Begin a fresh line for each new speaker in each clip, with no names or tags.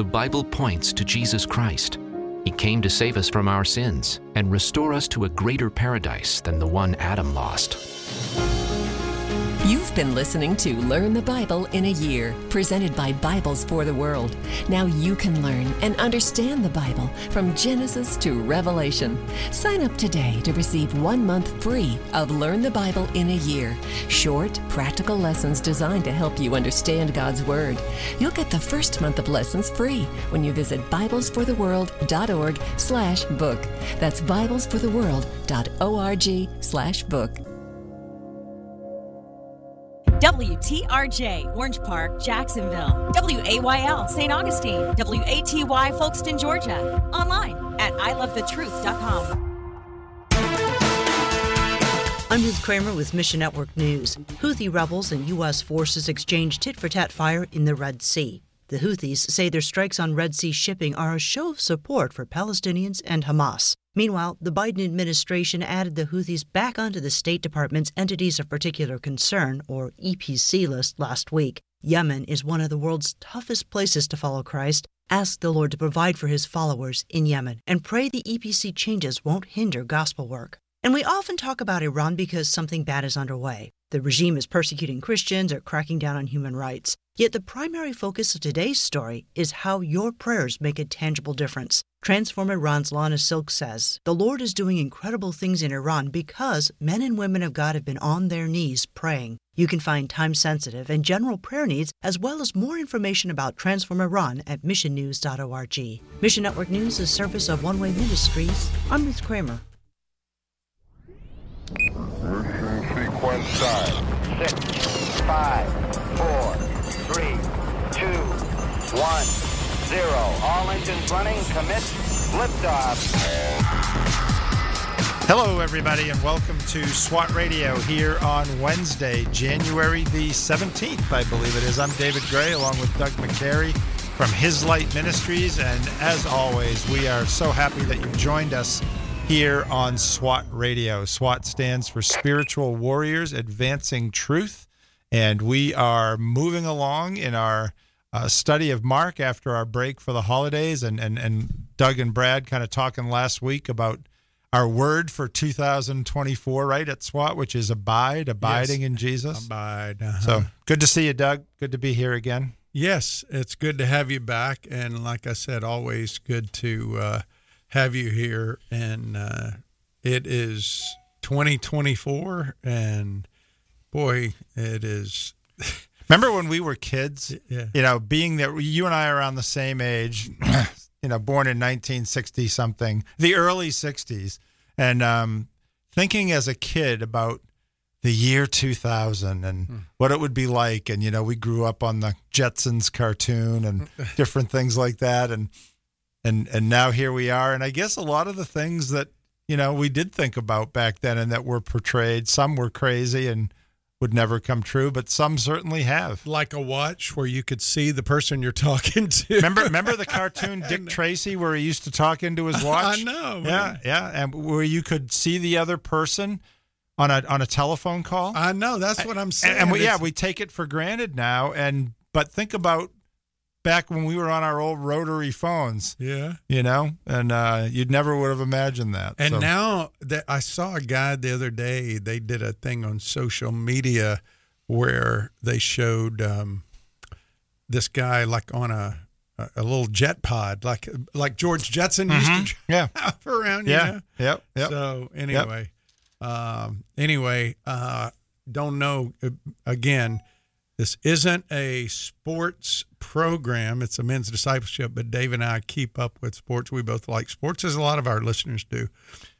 The Bible points to Jesus Christ. He came to save us from our sins and restore us to a greater paradise than the one Adam lost.
You've been listening to Learn the Bible in a Year, presented by Bibles for the World. Now you can learn and understand the Bible from Genesis to Revelation. Sign up today to receive one month free of Learn the Bible in a Year. Short, practical lessons designed to help you understand God's Word. You'll get the first month of lessons free when you visit BiblesForTheWorld.org slash book. That's BiblesForTheWorld.org slash book.
WTRJ, Orange Park, Jacksonville. WAYL, St. Augustine. WATY, Folkston, Georgia. Online at ilovethetruth.com.
I'm Ruth Kramer with Mission Network News. Houthi rebels and U.S. forces exchange tit for tat fire in the Red Sea. The Houthis say their strikes on Red Sea shipping are a show of support for Palestinians and Hamas. Meanwhile, the Biden administration added the Houthis back onto the State Department's Entities of Particular Concern, or EPC, list last week. Yemen is one of the world's toughest places to follow Christ. Ask the Lord to provide for his followers in Yemen and pray the EPC changes won't hinder gospel work. And we often talk about Iran because something bad is underway. The regime is persecuting Christians or cracking down on human rights. Yet the primary focus of today's story is how your prayers make a tangible difference. Transform Iran's Lana Silk says the Lord is doing incredible things in Iran because men and women of God have been on their knees praying. You can find time sensitive and general prayer needs, as well as more information about Transform Iran at missionnews.org. Mission Network News is service of One Way Ministries. I'm Ruth Kramer.
Mission sequence start. Six, five, four, three, two, one, zero. All engines running. Commit. Liftoff.
Hello, everybody, and welcome to SWAT Radio here on Wednesday, January the 17th, I believe it is. I'm David Grey along with Doug McCary from His Light Ministries. And as always, we are so happy that you've joined us here on SWAT Radio. SWAT stands for Spiritual Warriors Advancing Truth. And we are moving along in our uh, study of Mark after our break for the holidays. And, and, and Doug and Brad kind of talking last week about our word for 2024, right, at SWAT, which is abide, abiding
Yes.
in Jesus.
Abide. uh-huh.
So good to see you, Doug. Good to be here again.
yes, it's good to have you back, and like I said, always good to uh, have you here. And uh, it is 2024, and boy, it is.
Remember when we were kids?
Yeah.
You know, being that you and I are around the same age, you know, born in 1960 something, the early 60s, and um, thinking as a kid about the year 2000 and what it would be like. And, you know, we grew up on the Jetsons cartoon and different things like that. And, and, and now here we are. And I guess a lot of the things that, you know, we did think about back then and that were portrayed, some were crazy and would never come true, but some certainly have.
Like a watch where you could see the person you're talking to.
Remember, remember the cartoon Dick Tracy where he used to talk into his watch?
I know,
Yeah,
man.
yeah, and where you could see the other person on a on a telephone call.
I know. That's what I'm saying.
and, and we, yeah, we take it for granted now. And but think about back when we were on our old rotary phones,
yeah.
you know, and uh, you'd never would have imagined that.
And
So-
now that I saw a guy the other day, they did a thing on social media where they showed um, this guy like on a a little jet pod, like like George Jetson used to
Mm-hmm. yeah,
drive around. you
yeah,
know?
yep, yep.
So anyway, um, anyway, uh, don't know. Uh, Again, this isn't a sports program; it's a men's discipleship. But Dave and I keep up with sports. We both like sports, as a lot of our listeners do,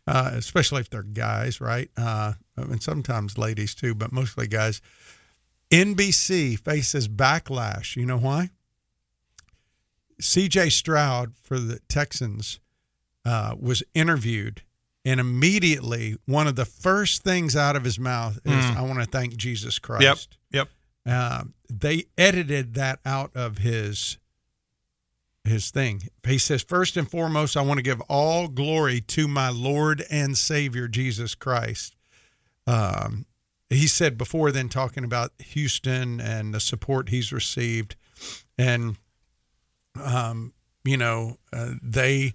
uh, especially if they're guys, right? Uh, and sometimes ladies too, but mostly guys. NBC faces backlash. You know why? C.J. Stroud for the Texans uh, was interviewed, and immediately one of the first things out of his mouth is, "I want to thank Jesus Christ."
Yep, yep.
Um, they edited that out of his his thing. He says, first and foremost, I want to give all glory to my Lord and Savior Jesus Christ. Um, he said before then, talking about Houston and the support he's received, and um, you know, uh, they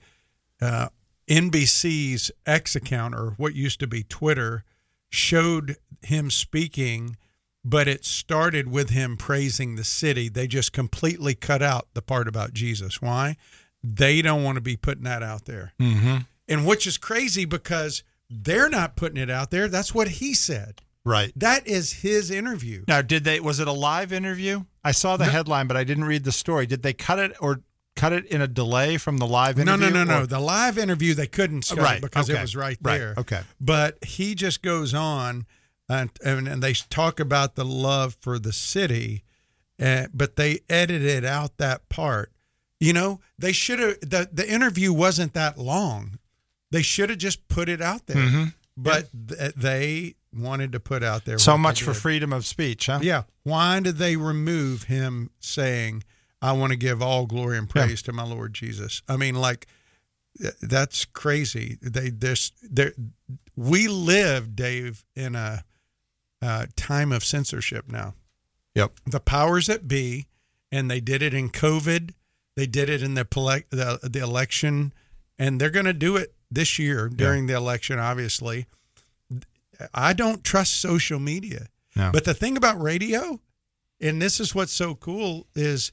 uh, NBC's X account or what used to be Twitter showed him speaking, but it started with him praising the city. They just completely cut out the part about Jesus. Why? They don't want to be putting that out there.
Mm-hmm.
And which is crazy because they're not putting it out there. That's what he said.
Right.
That is his interview.
Now, did they? Was it a live interview? I saw the
No.
headline, but I didn't read the story. Did they cut it or cut it in a delay from the live
No,
interview?
no, no, no.
or-
The live interview they couldn't cut
Right,
because
okay,
it was right
right,
there.
okay.
But he just goes on, and and, and they talk about the love for the city, uh, but they edited out that part. You know, they should have. the The interview wasn't that long. They should have just put it out there.
Mhm.
But th- they wanted to put out there
So much for freedom of speech, huh?
Yeah. Why did they remove him saying, I want to give all glory and praise to my Lord Jesus? I mean, like, that's crazy. They this there we live, Dave, in a uh, time of censorship now.
Yep.
The powers that be, and they did it in COVID. They did it in the pole- the, the election, and they're going to do it this year during the election. Obviously, I don't trust social media.
No.
But the thing about radio, and this is what's so cool, is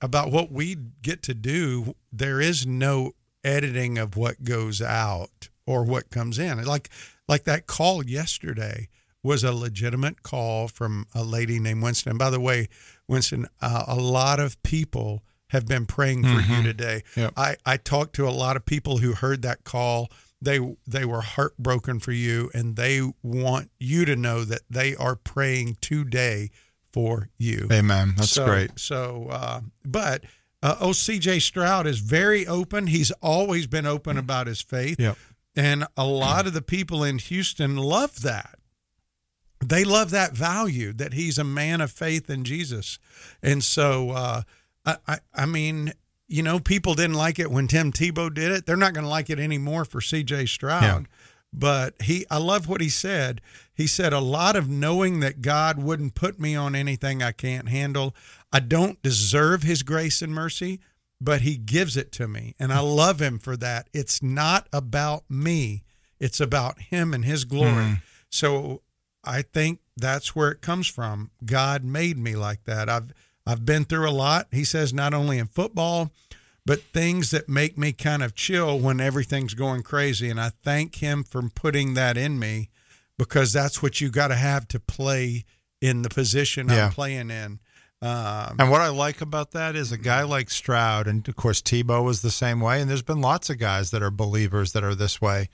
about what we get to do. There is no editing of what goes out or what comes in. Like like that call yesterday was a legitimate call from a lady named Winston. By the way, Winston, uh, a lot of people have been praying for you today.
Yep.
I, I talked to a lot of people who heard that call. They they were heartbroken for you, and they want you to know that they are praying today for you.
Amen. That's
so,
great.
So, uh, but uh, oh, C.J. Stroud is very open. He's always been open about his faith,
Yep.
and a lot of the people in Houston love that. They love that value that he's a man of faith in Jesus, and so uh, I, I, I mean, you know, people didn't like it when Tim Tebow did it. They're not going to like it anymore for C.J. Stroud.
Yeah.
But he, I love what he said. He said a lot of knowing that God wouldn't put me on anything I can't handle. I don't deserve His grace and mercy, but He gives it to me, and I love Him for that. It's not about me; it's about Him and His glory. So I think that's where it comes from. God made me like that. I've I've been through a lot. He says not only in football, but things that make me kind of chill when everything's going crazy. And I thank him for putting that in me because that's what you got to have to play in the position
Yeah.
I'm playing in. Um,
And what I like about that is a guy like Stroud, and of course Tebow was the same way. And there's been lots of guys that are believers that are this way.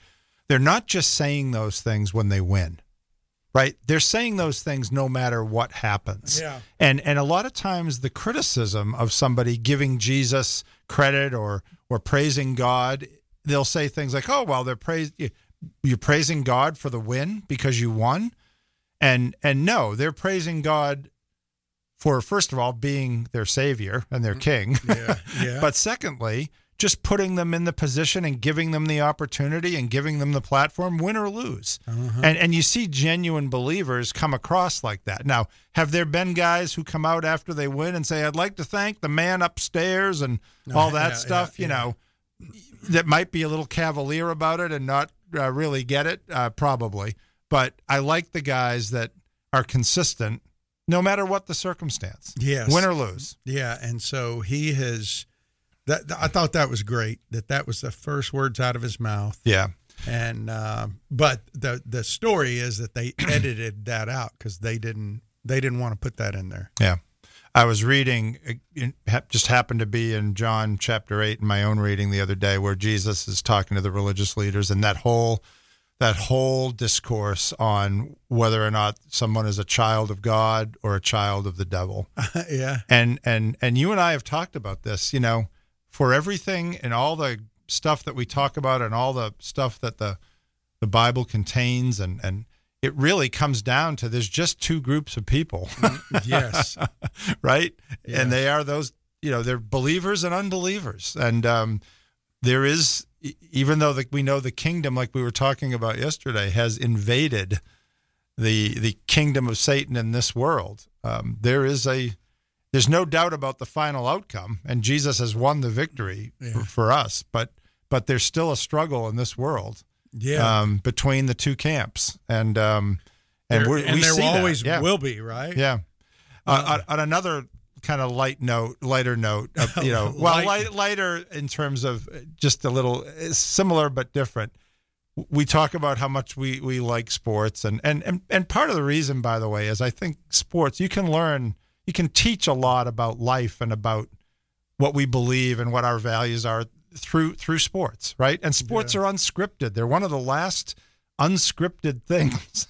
They're not just saying those things when they win, right? They're saying those things no matter what happens.
Yeah.
And and a lot of times the criticism of somebody giving Jesus credit or or praising God, they'll say things like, "Oh, well, they're praise you're praising God for the win because you won." And and no, they're praising God for first of all being their savior and their mm-hmm. king.
yeah, yeah.
but secondly, just putting them in the position and giving them the opportunity and giving them the platform, win or lose.
Uh-huh.
And and you see genuine believers come across like that. Now, have there been guys who come out after they win and say, "I'd like to thank the man upstairs" and all that
yeah,
stuff?
yeah,
you
yeah.
know, that might be a little cavalier about it and not uh, really get it, uh, probably. But I like the guys that are consistent, no matter what the circumstance.
Yes.
win or lose.
Yeah, and so he has. That I thought that was great. That that was the first words out of his mouth.
Yeah.
And uh, but the the story is that they edited that out because they didn't they didn't want to put that in there.
Yeah. I was reading, it just happened to be in John chapter 8 in my own reading the other day where Jesus is talking to the religious leaders and that whole that whole discourse on whether or not someone is a child of God or a child of the devil.
yeah,
And and and you and I have talked about this, you know, for everything and all the stuff that we talk about and all the stuff that the the Bible contains and and it really comes down to there's just two groups of people.
yes,
right?
Yeah.
And they are those, you know, they're believers and unbelievers. And um, there is, even though the, we know the kingdom, like we were talking about yesterday, has invaded the the kingdom of Satan in this world, um, there is a there's no doubt about the final outcome, and Jesus has won the victory for, for us. But but there's still a struggle in this world
Yeah.
um, between the two camps, and um, and
There-
we're,
and
we
there always
Yeah.
will be, right?
Yeah. Uh, on, on another kind of light note, lighter note, uh, you know, well,
Light-
light, lighter in terms of just a little uh, similar but different. We talk about how much we, we like sports, and, and, and, and part of the reason, by the way, is I think sports, you can learn, you can teach a lot about life and about what we believe and what our values are through through sports, right? And sports are unscripted. They're one of the last unscripted things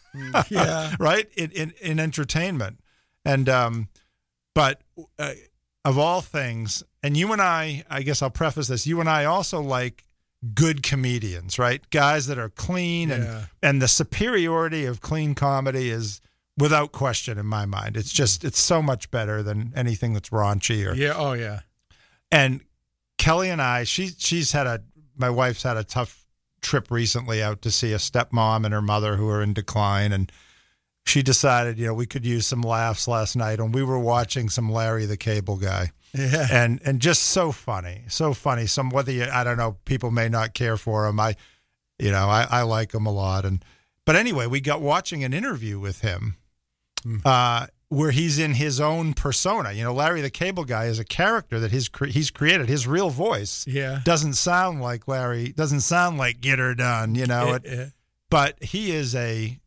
Yeah.
right in, in in entertainment and um but uh, of all things and you and i i guess i'll preface this you and i also like good comedians right guys that are clean and
Yeah.
and the superiority of clean comedy is without question in my mind it's just mm-hmm. it's so much better than anything that's raunchy or
Yeah. Oh, yeah.
and Kelly and I, she she's had a my wife's had a tough trip recently out to see a stepmom and her mother who are in decline and she decided, you know, we could use some laughs last night and we were watching some Larry the Cable Guy.
Yeah.
And and just so funny. So funny. Some whether you I don't know, people may not care for him. I you know, I, I like him a lot and but anyway, we got watching an interview with him uh, where he's in his own persona. You know, Larry the Cable Guy is a character that his cre- he's created. His real voice
Yeah.
doesn't sound like Larry. Doesn't sound like Get Her Done. You know, it,
Yeah.
but he is a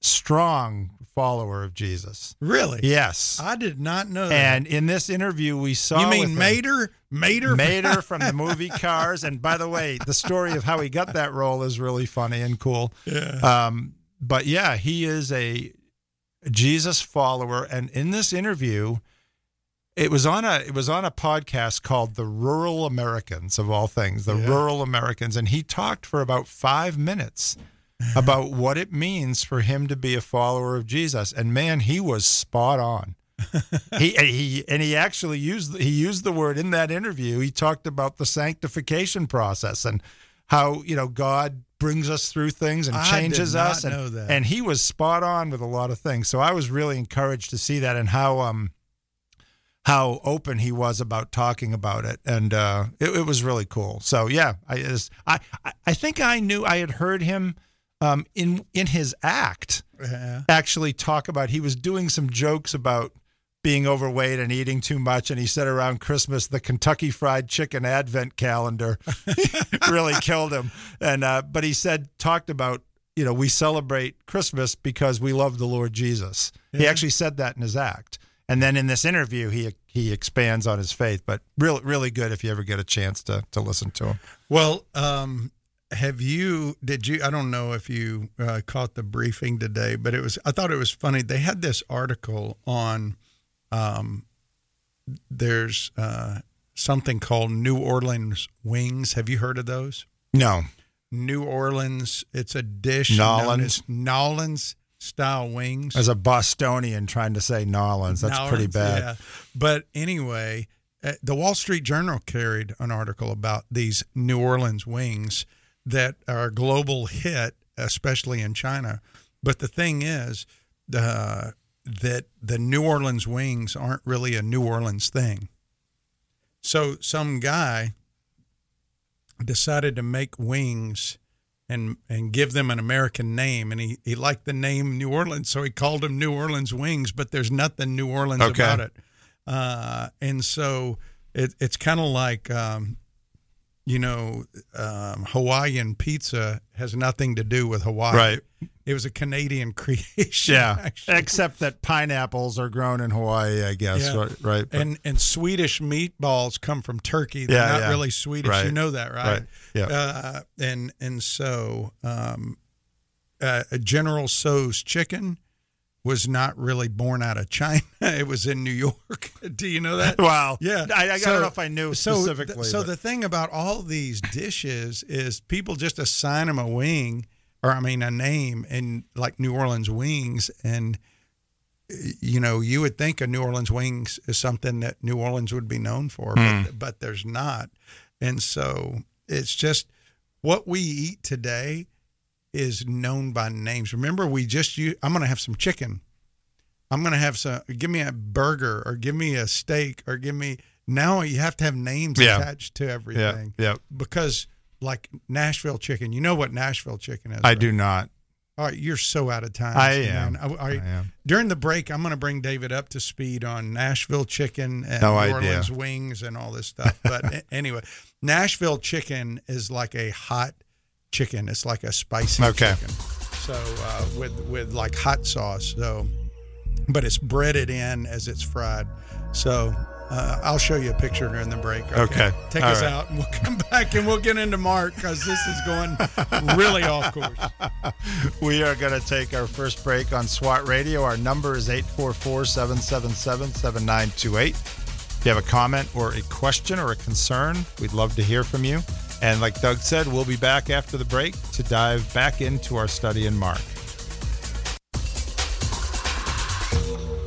strong follower of Jesus.
Really?
Yes.
I did not know that.
And in this interview, we saw
you mean Mater? Mater?
Mater from the movie Cars. And by the way, the story of how he got that role is really funny and cool.
Yeah.
Um, but yeah, he is a Jesus follower, and in this interview, it was on a it was on a podcast called "The Rural Americans" of all things, the
Yeah.
Rural Americans, and he talked for about five minutes about what it means for him to be a follower of Jesus, and man, he was spot on. he he and he actually used he used the word in that interview. He talked about the sanctification process and how you know God brings us through things and
I
changes us. And, and he was spot on with a lot of things. So I was really encouraged to see that and how um how open he was about talking about it, and uh, it, it was really cool. So yeah, I is I I- I think I knew I had heard him um, in in his act
Yeah.
actually talk about he was doing some jokes about being overweight and eating too much and he said around christmas the kentucky fried chicken advent calendar really killed him and uh, but he said talked about you know we celebrate christmas because we love the lord jesus he actually said that in his act and then in this interview he he expands on his faith but really really good if you ever get a chance to to listen to him
Well, um, have you? Did you? I don't know if you uh, caught the briefing today, but it was. I thought it was funny. They had this article on. Um, there's uh, something called New Orleans wings. Have you heard of those?
no
New Orleans. It's a dish.
Nolans?
Nolans style wings.
as a bostonian trying to say nolans that's pretty bad
Yeah. But anyway, uh, the Wall Street Journal carried an article about these New Orleans wings that are a global hit, especially in China. But the thing is, uh, that the New Orleans wings aren't really a New Orleans thing. So some guy decided to make wings and and give them an American name, and he, he liked the name New Orleans, so he called them New Orleans wings. But there's nothing New Orleans
Okay.
about it, uh, and so it, it's kind of like um, you know um, Hawaiian pizza has nothing to do with Hawaii.
Right.
It was a Canadian creation.
Yeah,
actually.
except that pineapples are grown in Hawaii, I guess.
Yeah.
Right, right.
And and Swedish meatballs come from Turkey. They're
Yeah,
not
yeah.
really Swedish.
Right.
You know that, right?
Right. Yeah.
Uh, and and so um, uh, General Tso's chicken was not really born out of China. It was in New York. Do you know that?
Wow.
Yeah.
I, I don't know if I knew
so,
specifically.
So
but-
the thing about all these dishes is people just assign them a wing, or I mean a name, and like New Orleans wings, and you know you would think a New Orleans wings is something that New Orleans would be known for, but, hmm. but there's not, and so it's just what we eat today is known by names. Remember, we just use, I'm going to have some chicken. I'm going to have some. Give me a burger, or give me a steak, or give me. Now you have to have names
Yeah.
attached to everything.
yeah. yeah.
Because like Nashville chicken, you know what Nashville chicken is?
I
right?
do not.
All right, you're so out of time.
I am.
Oh, all right.
I am.
During the break, I'm going to bring David up to speed on Nashville chicken and
No
New
idea.
Orleans wings and all this stuff. But anyway, Nashville chicken is like a hot chicken. It's like a spicy
Okay.
chicken. So uh, with with like hot sauce. So, but it's breaded in as it's fried. So. Uh, I'll show you a picture during the break.
Okay.
Take
All
us
right.
out and we'll come back and we'll get into Mark because this is going really off course.
We are going to take our first break on SWAT Radio. Our number is 844 777 7928. If you have a comment or a question or a concern, we'd love to hear from you. And like Doug said, we'll be back after the break to dive back into our study in Mark.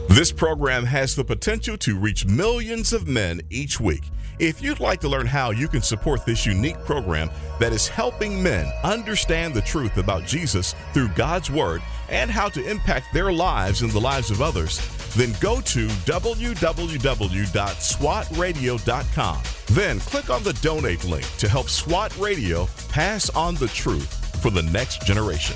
This program has the potential to reach millions of men each week. If you'd like to learn how you can support this unique program that is helping men understand the truth about Jesus through God's Word and how to impact their lives and the lives of others, then go to www.swatradio.com. Then click on the donate link to help SWAT Radio pass on the truth for the next generation.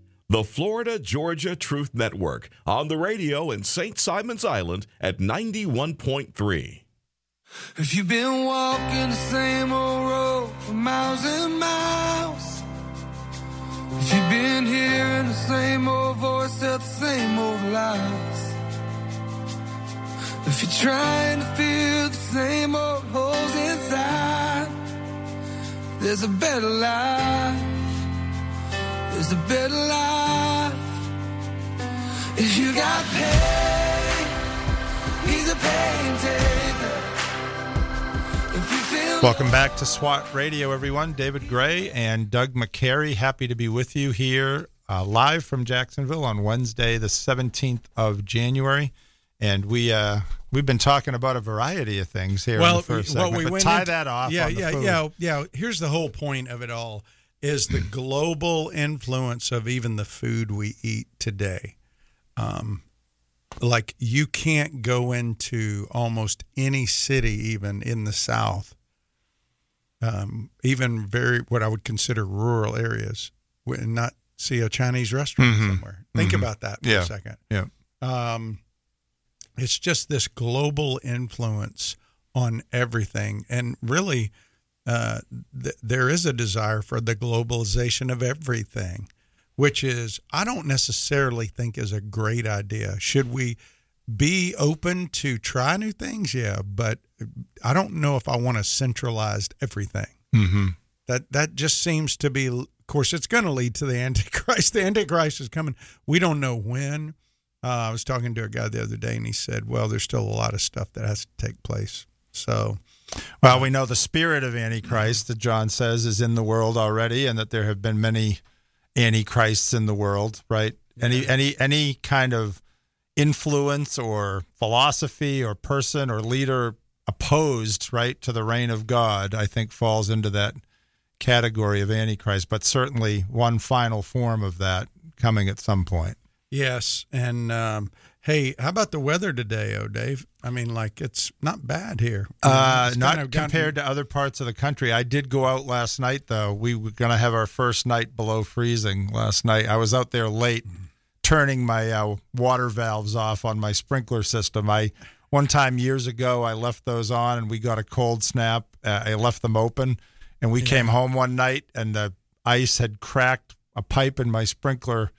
The Florida Georgia Truth Network on the radio in St. Simon's Island at 91.3.
If you've been walking the same old road for miles and miles, if you've been hearing the same old voice the same old if you're trying to the same old holes inside, there's a better life. There's a better life. If you got pain, he's a pain taker. If you feel
Welcome back to SWAT Radio, everyone. David Grey and Doug McCary, happy to be with you here uh, live from Jacksonville on Wednesday, the 17th of January. And we uh, we've been talking about a variety of things here. in
well,
the first
well,
segment,
we
but
went
tie
into-
that off.
Yeah,
on the
yeah,
food.
yeah, yeah. Here's the whole point of it all: is the global influence of even the food we eat today. Um, like you can't go into almost any city, even in the South, um, even very what I would consider rural areas, and not see a Chinese restaurant
Mhm.
somewhere. Think
Mhm.
about that for
Yeah.
a second.
Yeah.
Um, it's just this global influence on everything, and really, uh, th- there is a desire for the globalization of everything, which is I don't necessarily think is a great idea. Should we be open to try new things? Yeah, but I don't know if I want to centralize everything.
Mm-hmm.
That that just seems to be. Of course, it's going to lead to the Antichrist. The Antichrist is coming. We don't know when. Uh, I was talking to a guy the other day, and he said, "Well, there's still a lot of stuff that has to take place." So,
Well, we know the spirit of Antichrist that John says is in the world already, and that there have been many Antichrists in the world, right? Any any any kind of influence or philosophy or person or leader opposed, right, to the reign of God, I think falls into that category of Antichrist. But certainly one final form of that coming at some point.
yes, and um, hey, how about the weather today, oh Dave? I mean, like it's not bad here.
Uh, not
kind of gotten-
compared to other parts of the country. I did go out last night, though. We were going to have our first night below freezing last night. I was out there late, turning my uh, water valves off on my sprinkler system. I one time years ago, I left those on, and we got a cold snap. Uh, I left them open, and we came home one night, and the ice had cracked a pipe in my sprinkler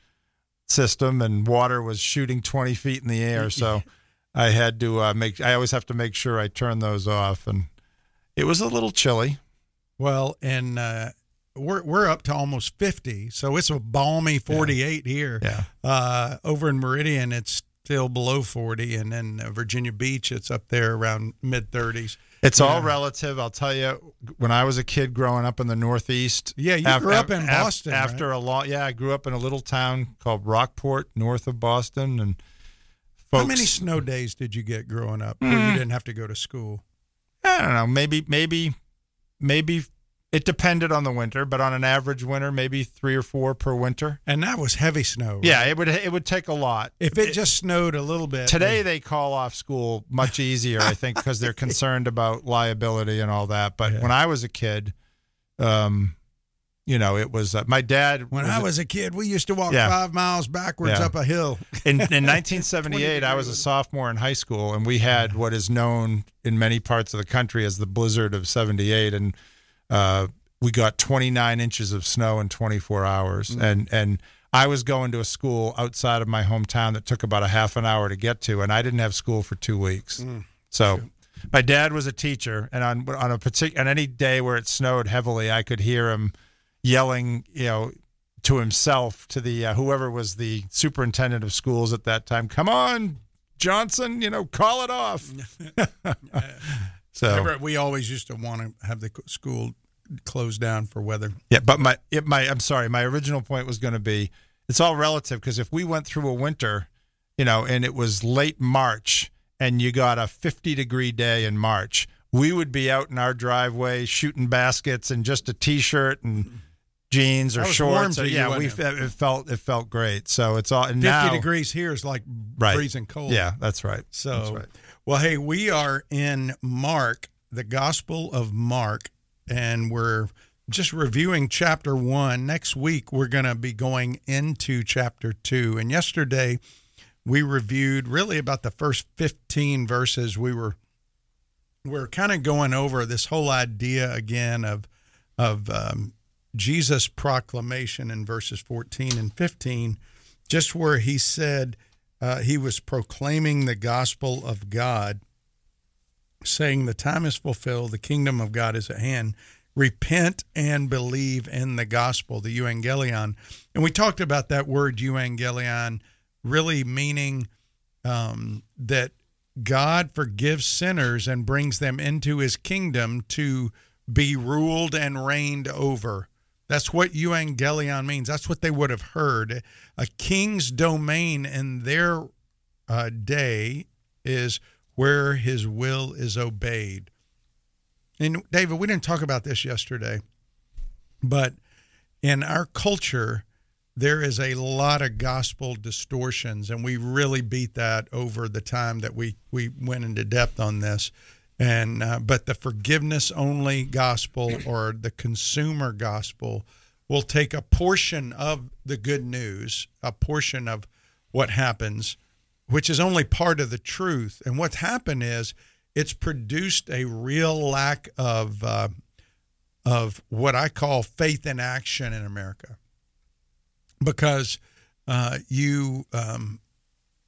system, and water was shooting twenty feet in the air. So. I had to uh, make. I always have to make sure I turn those off, and it was a little chilly.
Well, and uh, we're we're up to almost 50, so it's a balmy 48 here.
Yeah.
Uh, over in Meridian, it's still below 40, and then uh, Virginia Beach, it's up there around mid 30s.
It's all relative. I'll tell you, when I was a kid growing up in the Northeast.
Yeah, you
af-
grew up in
af-
Boston,
After
right?
a long, yeah, I grew up in a little town called Rockport, north of Boston, and folks.
How many snow days did you get growing up where you mm. didn't have to go to school?
I don't know. Maybe, maybe, maybe it depended on the winter, but on an average winter, maybe three or four per winter.
And that was heavy snow. right?
Yeah, it would it would take a lot.
If it just snowed a little bit
Today they call off school much easier, I think, because they're concerned about liability and all that. But when I was a kid, um, you know, it was uh, my dad.
when I was a kid, we used to walk
Yeah.
five miles backwards
Yeah.
up a hill.
in, in 1978, I was a sophomore in high school, and we had what is known in many parts of the country as the blizzard of '78, and uh, we got 29 inches of snow in 24 hours, and and I was going to a school outside of my hometown that took about a half an hour to get to, and I didn't have school for two weeks. So. My dad was a teacher, and on on a particular on any day where it snowed heavily, I could hear him yelling, you know, to himself to the uh, whoever was the superintendent of schools at that time. Come on, Johnson, you know, call it off. so
Remember, we always used to want to have the school closed down for weather.
yeah, but my it, my I'm sorry, my original point was going to be it's all relative because if we went through a winter, you know, and it was late March and you got a 50 degree day in March, we would be out in our driveway shooting baskets and just a t-shirt and jeans or
That was warm
shorts. Or, yeah, we
it?
it felt it felt great. So it's all and
50
now
degrees here is like
right.
freezing cold.
Yeah, that's right.
So,
That's right.
Well, hey, we are in Mark, the Gospel of Mark, and we're just reviewing chapter one. Next week, we're going to be going into chapter two. And yesterday, we reviewed really about the first 15 verses. We were we're kind of going over this whole idea again of of um, Jesus' proclamation in verses 14 and 15, just where he said uh, he was proclaiming the gospel of God, saying, The time is fulfilled, the kingdom of God is at hand. Repent and believe in the gospel, the euangelion. And we talked about that word euangelion really meaning um, that God forgives sinners and brings them into his kingdom to be ruled and reigned over. That's what euangelion means. That's what they would have heard. A king's domain in their uh, day is where his will is obeyed. And David, we didn't talk about this yesterday, but in our culture, there is a lot of gospel distortions, and we really beat that over the time that we we went into depth on this. And uh, but the forgiveness only gospel or the consumer gospel will take a portion of the good news, a portion of what happens, which is only part of the truth. And what's happened is it's produced a real lack of uh, of what I call faith in action in America because uh, you um,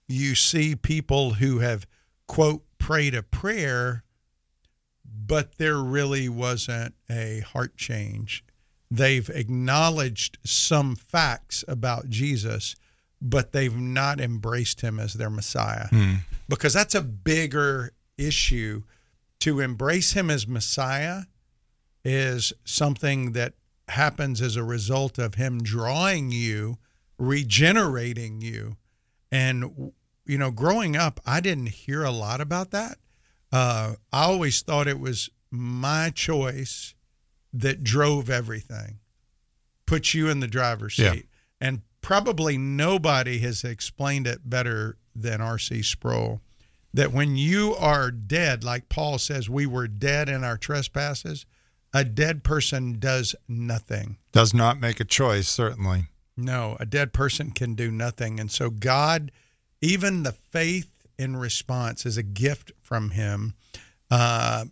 you see people who have quote prayed a prayer, but there really wasn't a heart change. They've acknowledged some facts about Jesus, but they've not embraced him as their Messiah hmm. because that's a bigger issue. To embrace him as Messiah is something that happens as a result of him drawing you, regenerating you. And, you know, growing up, I didn't hear a lot about that. Uh, I always thought it was my choice that drove everything, put you in the driver's
Yeah.
seat. And probably nobody has explained it better than R.C. Sproul that when you are dead, like Paul says, we were dead in our trespasses, a dead person does nothing.
Does not make a choice, certainly.
No, a dead person can do nothing. And so, God, even the faith in response is a gift from Him. Uh,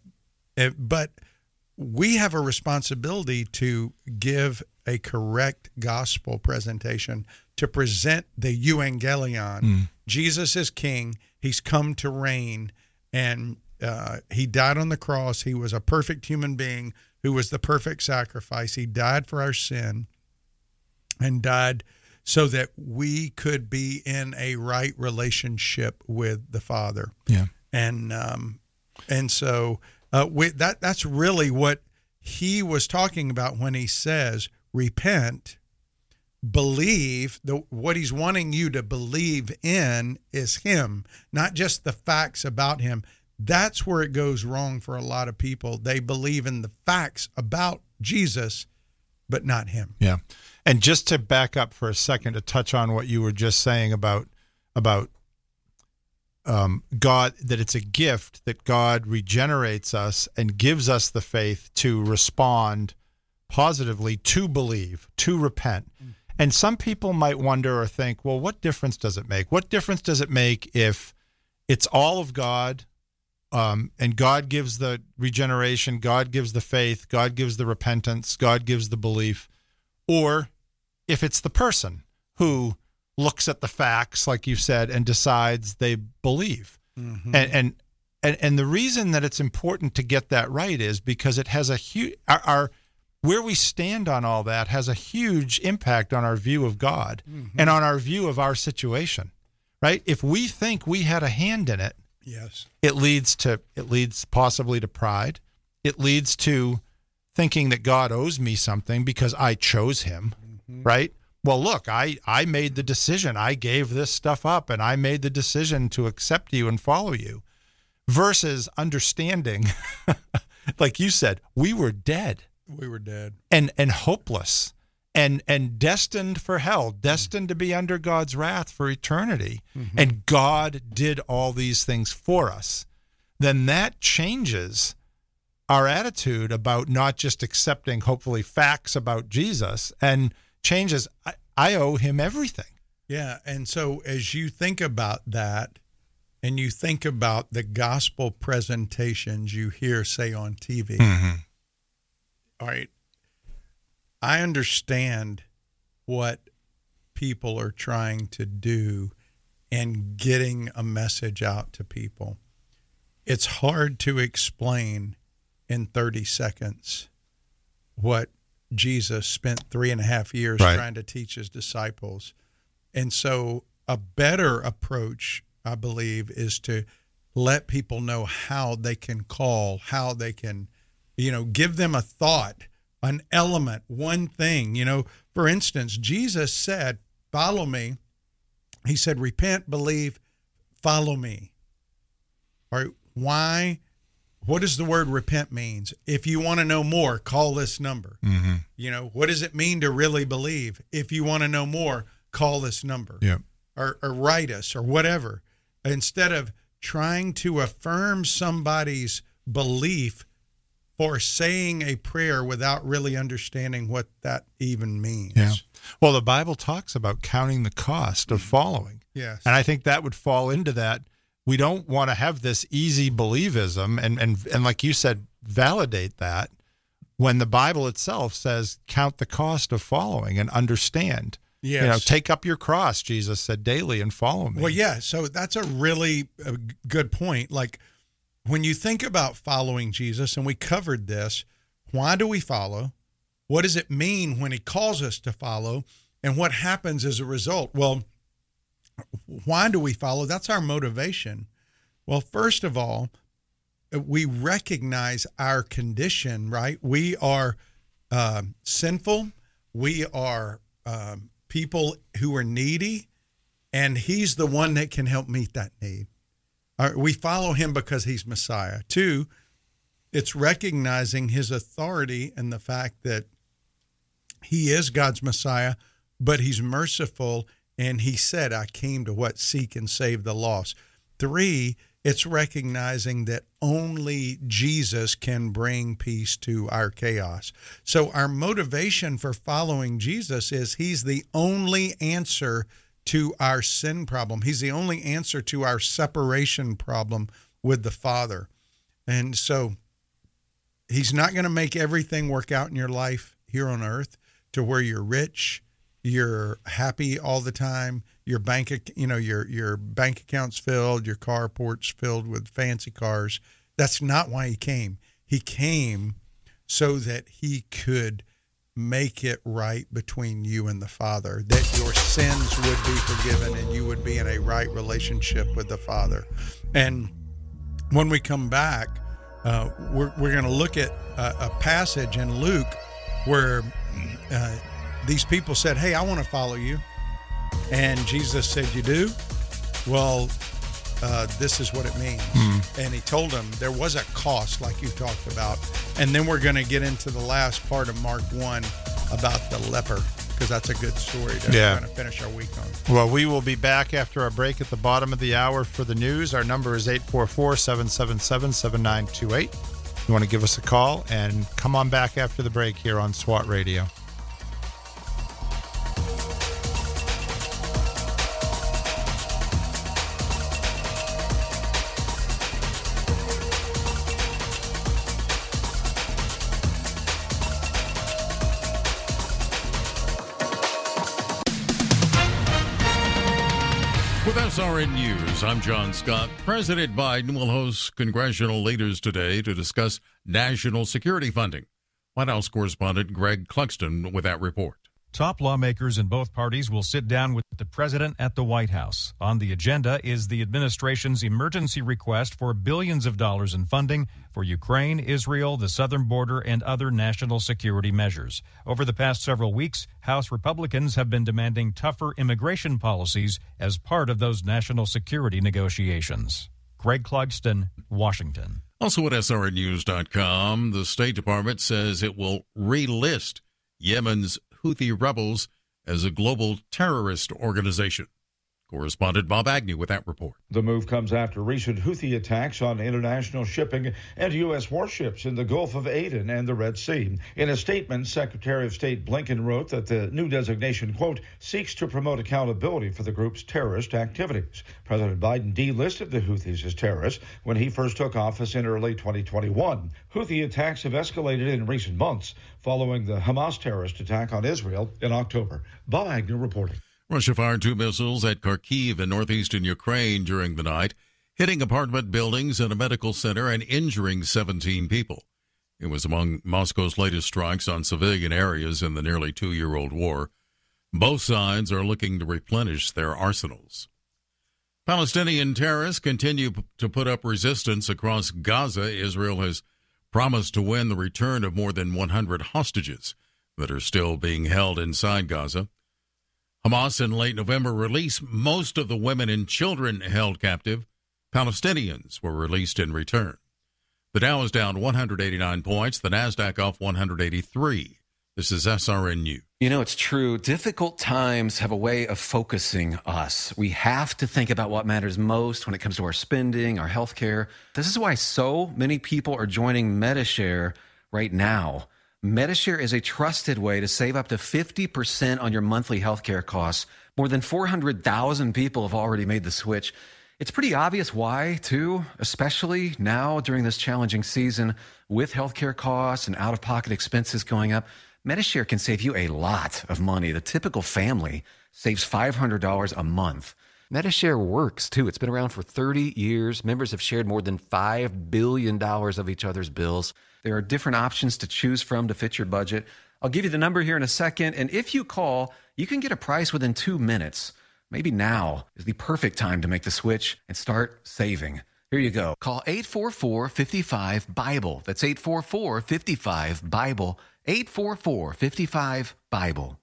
but we have a responsibility to give a correct gospel presentation, to present the euangelion. Jesus is king, He's come to reign, and uh, He died on the cross. He was a perfect human being who was the perfect sacrifice. He died for our sin and died so that we could be in a right relationship with the Father.
Yeah.
And um, and so uh, we, that that's really what he was talking about when he says repent, believe. The what he's wanting you to believe in is him, not just the facts about him. That's where it goes wrong for a lot of people. They believe in the facts about Jesus, but not him.
Yeah. And just to back up for a second to touch on what you were just saying about about um, God, that it's a gift that God regenerates us and gives us the faith to respond positively, to believe, to repent. Mm. And some people might wonder or think, well, what difference does it make? What difference does it make if it's all of God um, and God gives the regeneration, God gives the faith, God gives the repentance, God gives the belief, or if it's the person who looks at the facts, like you said, and decides they believe. Mm-hmm. And, and and and the reason that it's important to get that right is because it has a huge our, our, where we stand on all that has a huge impact on our view of God mm-hmm. and on our view of our situation. Right? If we think we had a hand in it,
yes,
it leads to it leads possibly to pride. It leads to thinking that God owes me something because I chose him, mm-hmm. right? well look i i made the decision i gave this stuff up and i made the decision to accept you and follow you versus understanding like you said we were dead
we were dead
and and hopeless and and destined for hell destined to be under god's wrath for eternity mm-hmm. and god did all these things for us then that changes our attitude about not just accepting hopefully facts about jesus and changes. I, I owe him everything.
Yeah. And so as you think about that, and you think about the gospel presentations you hear, say, on TV, mm-hmm. all right, I understand what people are trying to do and getting a message out to people. It's hard to explain in 30 seconds what Jesus spent three and a half years right. trying to teach his disciples. And so, a better approach, I believe, is to let people know how they can call, how they can, you know, give them a thought, an element, one thing. You know, for instance, Jesus said, Follow me. He said, Repent, believe, follow me. All right. Why? What does the word repent means? If you want to know more call this number. Mm-hmm. you know what does it mean to really believe? If you want to know more call this number.
Yeah.
or, or write us or whatever. Instead of trying to affirm somebody's belief for saying a prayer without really understanding what that even means.
Yeah. Well the bible talks about counting the cost of following.
Yes.
And i think that would fall into that we don't want to have this easy believism and, and and like you said validate that when the bible itself says count the cost of following and understand.
Yes.
you know take up your cross jesus said daily and follow me.
Well yeah so that's a really uh, a good point. Like when you think about following jesus and we covered this why do we follow? What does it mean when he calls us to follow? And what happens as a result? Well why do we follow? That's our motivation. Well, first of all, we recognize our condition, right? We are uh, sinful. We are um, people who are needy, and He's the one that can help meet that need. Right, we follow Him because He's Messiah. Two, it's recognizing His authority and the fact that He is God's Messiah, but He's merciful and he said, I came to what? Seek and save the lost. Three, it's recognizing that only Jesus can bring peace to our chaos. So, our motivation for following Jesus is He's the only answer to our sin problem, He's the only answer to our separation problem with the Father. And so, He's not going to make everything work out in your life here on earth to where you're rich you're happy all the time your bank you know your your bank accounts filled your carports filled with fancy cars that's not why he came he came so that he could make it right between you and the Father, that your sins would be forgiven and you would be in a right relationship with the Father. And when we come back, uh, we're, we're going to look at a, a, passage in Luke where uh, these people said, Hey, I want to follow you. And Jesus said, You do? Well, uh, this is what it means. Mm. And he told them there was a cost, like you talked about. And then we're going to get into the last part of Mark 1 about the leper, because that's a good story to yeah. kind of finish our week on.
Well, we will be back after our break at the bottom of the hour for the news. Our number is 844 777 7928. You want to give us a call and come on back after the break here on SWAT Radio.
I'm John Scott. President Biden will host congressional leaders today to discuss national security funding. White House correspondent Greg Clugston with that report.
Top lawmakers in both parties will sit down with the president at the White House. On the agenda is the administration's emergency request for billions of dollars in funding for Ukraine, Israel, the southern border, and other national security measures. Over the past several weeks, House Republicans have been demanding tougher immigration policies as part of those national security negotiations. Greg Clugston, Washington.
Also at SRNews.com, the State Department says it will relist Yemen's Houthi rebels as a global terrorist organization. Correspondent Bob Agnew with that report.
The move comes after recent Houthi attacks on international shipping and U.S. warships in the Gulf of Aden and the Red Sea. In a statement, Secretary of State Blinken wrote that the new designation, quote, seeks to promote accountability for the group's terrorist activities. President Biden delisted the Houthis as terrorists when he first took office in early 2021. Houthi attacks have escalated in recent months following the Hamas terrorist attack on Israel in October. Bob Agnew reporting.
Russia fired two missiles at Kharkiv in northeastern Ukraine during the night, hitting apartment buildings and a medical center and injuring 17 people. It was among Moscow's latest strikes on civilian areas in the nearly two year old war. Both sides are looking to replenish their arsenals. Palestinian terrorists continue to put up resistance across Gaza. Israel has promised to win the return of more than 100 hostages that are still being held inside Gaza. Hamas in late November released most of the women and children held captive. Palestinians were released in return. The Dow is down 189 points, the Nasdaq off 183. This is SRN News.
You know, it's true. Difficult times have a way of focusing us. We have to think about what matters most when it comes to our spending, our health care. This is why so many people are joining Medi-Share right now. Medi-Share is a trusted way to save up to 50% on your monthly healthcare costs. More than 400,000 people have already made the switch. It's pretty obvious why, too, especially now during this challenging season with healthcare costs and out of pocket expenses going up. Medi-Share can save you a lot of money. The typical family saves $500 a month. Medi-Share works too. It's been around for 30 years. Members have shared more than $5 billion of each other's bills. There are different options to choose from to fit your budget. I'll give you the number here in a second. And if you call, you can get a price within two minutes. Maybe now is the perfect time to make the switch and start saving. Here you go. Call 844 55 Bible. That's 844 55 Bible. 844 55 Bible.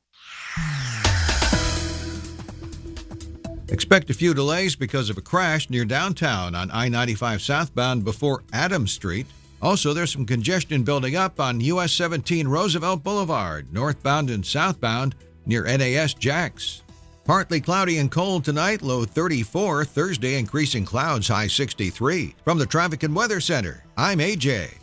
Expect a few delays because of a crash near downtown on I 95 southbound before Adams Street. Also, there's some congestion building up on US 17 Roosevelt Boulevard, northbound and southbound near NAS Jax. Partly cloudy and cold tonight, low 34. Thursday, increasing clouds, high 63. From the Traffic and Weather Center, I'm AJ.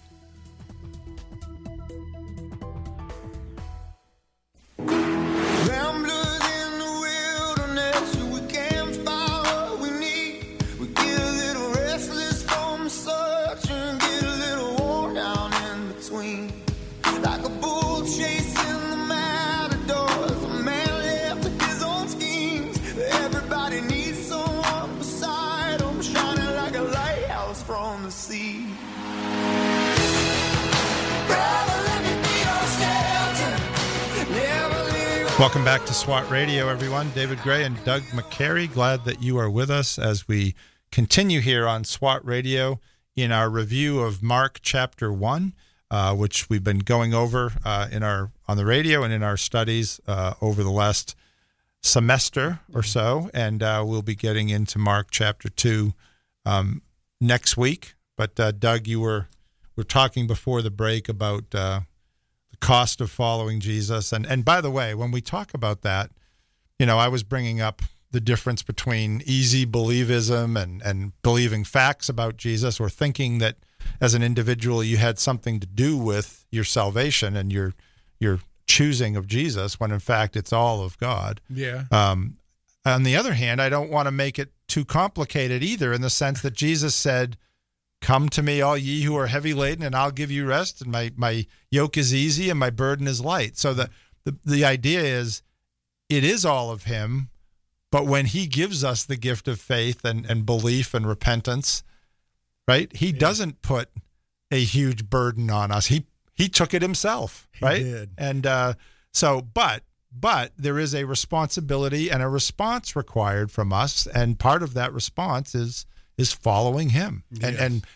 Welcome back to SWAT Radio, everyone. David Grey and Doug McCary. Glad that you are with us as we continue here on SWAT Radio in our review of Mark chapter one, uh, which we've been going over uh, in our on the radio and in our studies uh, over the last semester or so, and uh, we'll be getting into Mark chapter two um, next week. But uh, Doug, you were were talking before the break about uh, cost of following Jesus, and and by the way, when we talk about that, you know, I was bringing up the difference between easy believism and and believing facts about Jesus, or thinking that as an individual you had something to do with your salvation and your your choosing of Jesus, when in fact it's all of God.
Yeah.
Um, on the other hand, I don't want to make it too complicated either, in the sense that Jesus said, "Come to me, all ye who are heavy laden, and I'll give you rest. And my my yoke is easy, and my burden is light." So the the the idea is, it is all of Him, but when He gives us the gift of faith and and belief and repentance, right? He doesn't put a huge burden on us. He he took it himself, right?
did.
And uh, so, but but there is a responsibility and a response required from us, and part of that response is is following him and and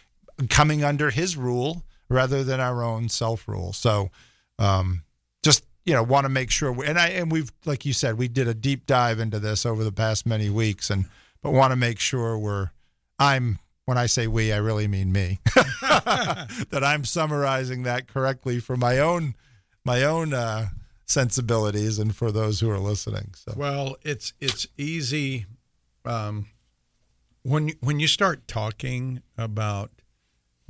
coming under his rule rather than our own self rule. So, um, just you know, want to make sure, we, and I and we've like you said, we did a deep dive into this over the past many weeks, and but want to make sure we're I'm when I say we, I really mean me. that I'm summarizing that correctly for my own my own uh, sensibilities and for those who are listening. So
Well, it's it's easy um, when when you start talking about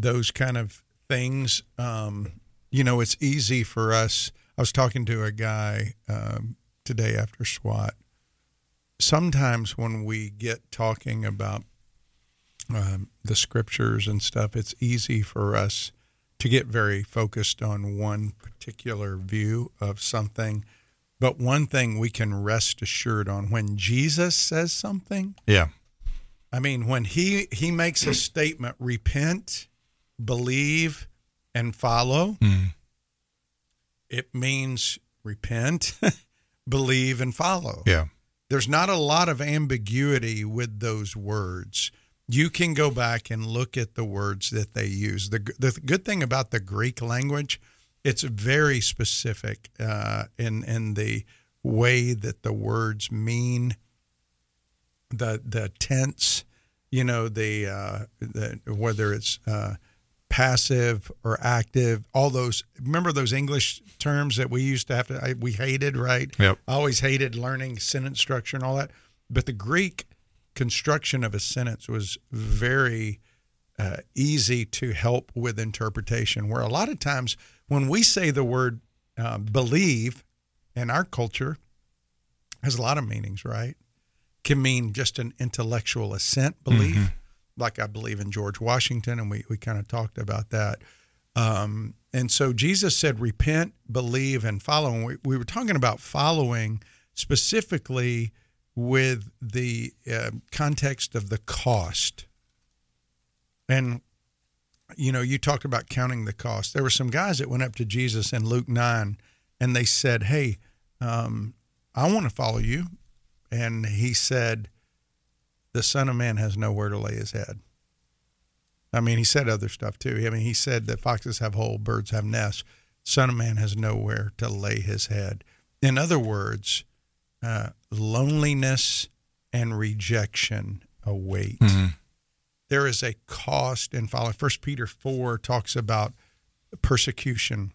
those kind of things. Um, you know, it's easy for us. I was talking to a guy um, today after SWAT. Sometimes when we get talking about um, the scriptures and stuff, it's easy for us to get very focused on one particular view of something. But one thing we can rest assured on when Jesus says something,
yeah,
I mean, when he he makes a statement, repent, believe, and follow, it means repent, believe, and follow.
yeah,
There's not a lot of ambiguity with those words. You can go back and look at the words that they use. The, the good thing about the Greek language, it's very specific uh, in in the way that the words mean. The the tense, you know, the, uh, the whether it's uh, passive or active, all those. Remember those English terms that we used to have to I, we hated, right?
Yep.
I always hated learning sentence structure and all that. But the Greek construction of a sentence was very uh, easy to help with interpretation. Where a lot of times when we say the word uh, believe in our culture, has a lot of meanings, right? Can mean just an intellectual assent belief, like I believe in George Washington, and we, we kind of talked about that. Um, and so Jesus said, repent, believe, and follow. And we, we were talking about following specifically with the uh, context of the cost. And, you know, you talked about counting the cost. There were some guys that went up to Jesus in Luke 9 and they said, Hey, um, I want to follow you. And he said, The Son of Man has nowhere to lay his head. I mean, he said other stuff too. I mean, he said that foxes have holes, birds have nests. Son of Man has nowhere to lay his head. In other words, uh, loneliness and rejection await. There is a cost in following. First Peter four talks about persecution.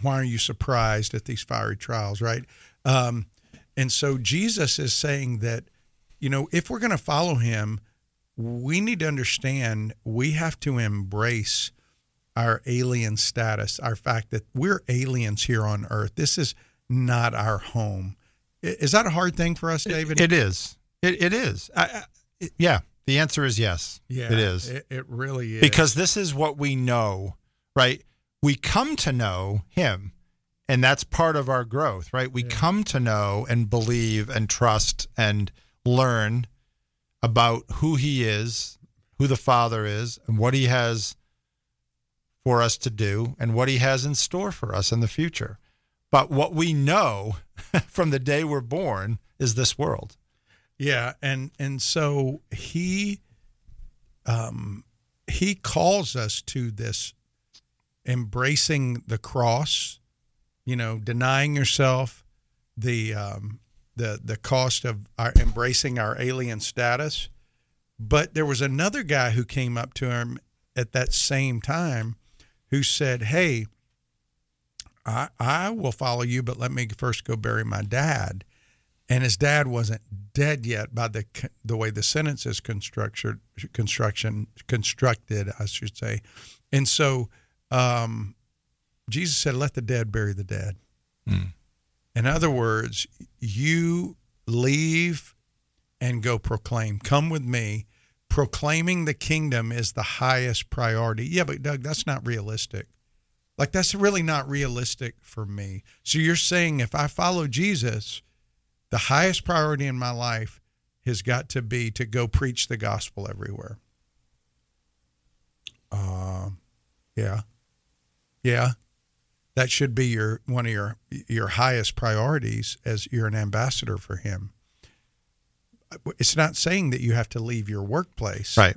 Why are you surprised at these fiery trials? Right, um, and so Jesus is saying that you know if we're going to follow Him, we need to understand we have to embrace our alien status, our fact that we're aliens here on earth. This is not our home. Is that a hard thing for us, David?
it is. It, it is. I, I, it- yeah, the answer is yes.
yeah,
it is.
It, it really is.
because this is what we know, right? We come to know Him, and that's part of our growth, right? We come to know and believe and trust and learn about who He is, who the Father is, and what He has for us to do, and what He has in store for us in the future. but what we know from the day we're born is this world.
Yeah, and and so he um he calls us to this embracing the cross, you know, denying yourself, the um the the cost of our embracing our alien status. But there was another guy who came up to him at that same time who said, "Hey, I I will follow you, but let me first go bury my dad." And his dad wasn't dead yet by the the way the sentence is constructed construction constructed, I should say. And so um, Jesus said, "Let the dead bury the dead."
Mm.
In other words, you leave and go proclaim. Come with me. Proclaiming the kingdom is the highest priority. Yeah, but Doug, that's not realistic. Like, that's really not realistic for me. So you're saying if I follow Jesus, the highest priority in my life has got to be to go preach the gospel everywhere. Uh, yeah. Yeah that should be your one of your your highest priorities as you're an ambassador for him. It's not saying that you have to leave your workplace.
Right.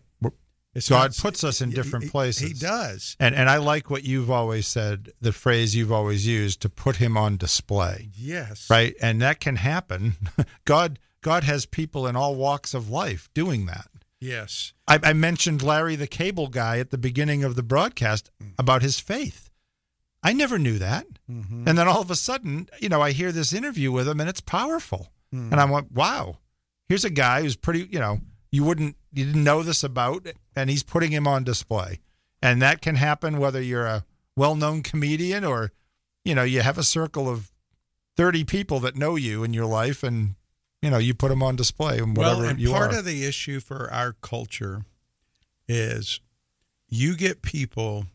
It's
God
not-
puts us in different
he-
places.
He does.
And and I like what you've always said, the phrase you've always used to put him on display.
Yes.
Right? And that can happen. God God has people in all walks of life doing that.
Yes.
I, I mentioned Larry the cable guy at the beginning of the broadcast mm. about his faith. I never knew that.
Mhm.
And then all of a sudden, you know, I hear this interview with him and it's powerful.
Mhm.
And I'm like, wow, here's a guy who's pretty, you know, you wouldn't, you didn't know this about, and he's putting him on display. And that can happen whether you're a well known comedian or, you know, you have a circle of 30 people that know you in your life and, you know, you put them on display and whatever
well, and
you
part
are.
of the issue for our culture is you get people